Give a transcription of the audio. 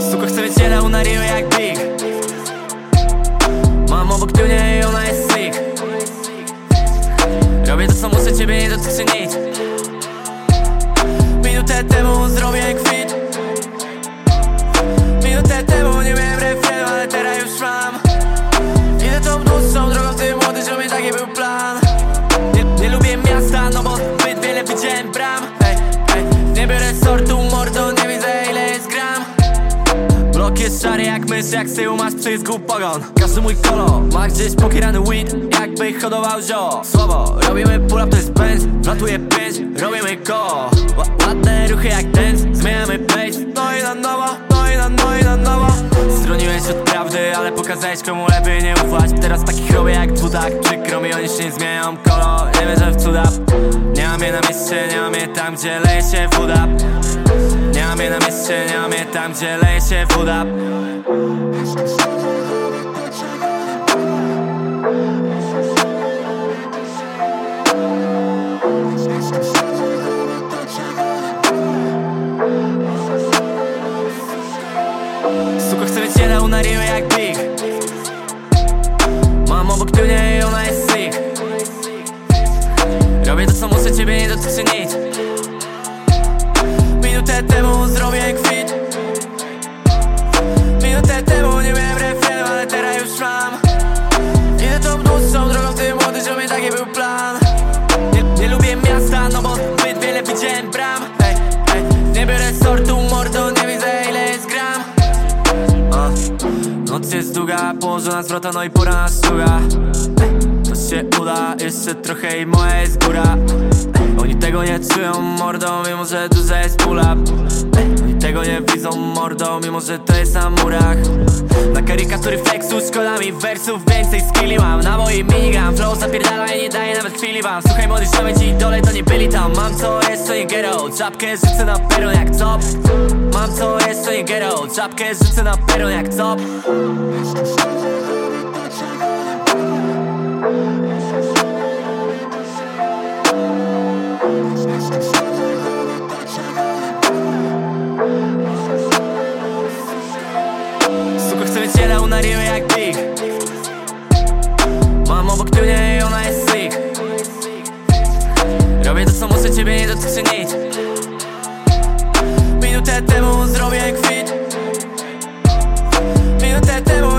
Сука, в у на унарио як біг Мамо, бактюня dotyczy nic Minutę temu zrobię kwit. Minutę temu nie miałem refrenu, ale teraz już mam. Idę tą dłuższą drogą, ty młody ziomie, taki był plan. Nie, nie lubię miasta, no bo zbyt wiele widziałem bram. Ej, ej, nie biorę sortu, jest szary jak mysz, jak z tyłu masz przyzgu pogon. Każdy mój kolor ma gdzieś pokierany weed Jakby hodował zio Słowo, robimy pull up, to jest bench Wlatuje pięć, robimy go. Ła- Ładne ruchy jak dance, zmieniamy pace. No i na nowo, no i na, no i na nowo. Stroniłeś od prawdy, ale pokazałeś komu lepiej nie ufać. Teraz takich robię jak cudak Przykro mi, oni się nie zmieniają kolor Nie wierzę w cuda. Nie mam je na mieście, nie mam je tam, gdzie leje się woda mam je na je tam, gdzie leje się woda. Suko chcę mieć ciele jak Big. Mam obok tyłnie Minutę temu zrobię kwit. Minutę temu nie miałem refrenu, ale teraz już mam. Idę tą dłuższą drogą, ty młody ziomie, taki był plan. Nie, nie lubię miasta, no bo zbyt wiele widziałem bram. Ej, ej, Nie biorę sortu, mordo, nie widzę ile jest gram. Noc jest długa, położona zwrota, no i pora na sługa To się uda, jeszcze trochę i moja jest góra Oni tego nie czują mordą, mimo że duża jest pula. Oni tego nie widzą mordą, mimo że to jest na murach. Na karykatury flexu mi wersów więcej skilli mam. Na moim minigun flow zapierdala i nie daje nawet chwili wam. Słuchaj młody szamy ci dole to nie byli tam. Mam co jest to nie ghetto, czapkę rzucę na peron jak cop. Mam co jest to nie ghetto, czapkę rzucę na peron jak cop. Suko chcę wylecielał na rymy jak Big Mam obok mnie i ona jest sick Robię to co muszę, ciebie nie dotyczy nic. Minutę temu zrobię kwit. Minutę temu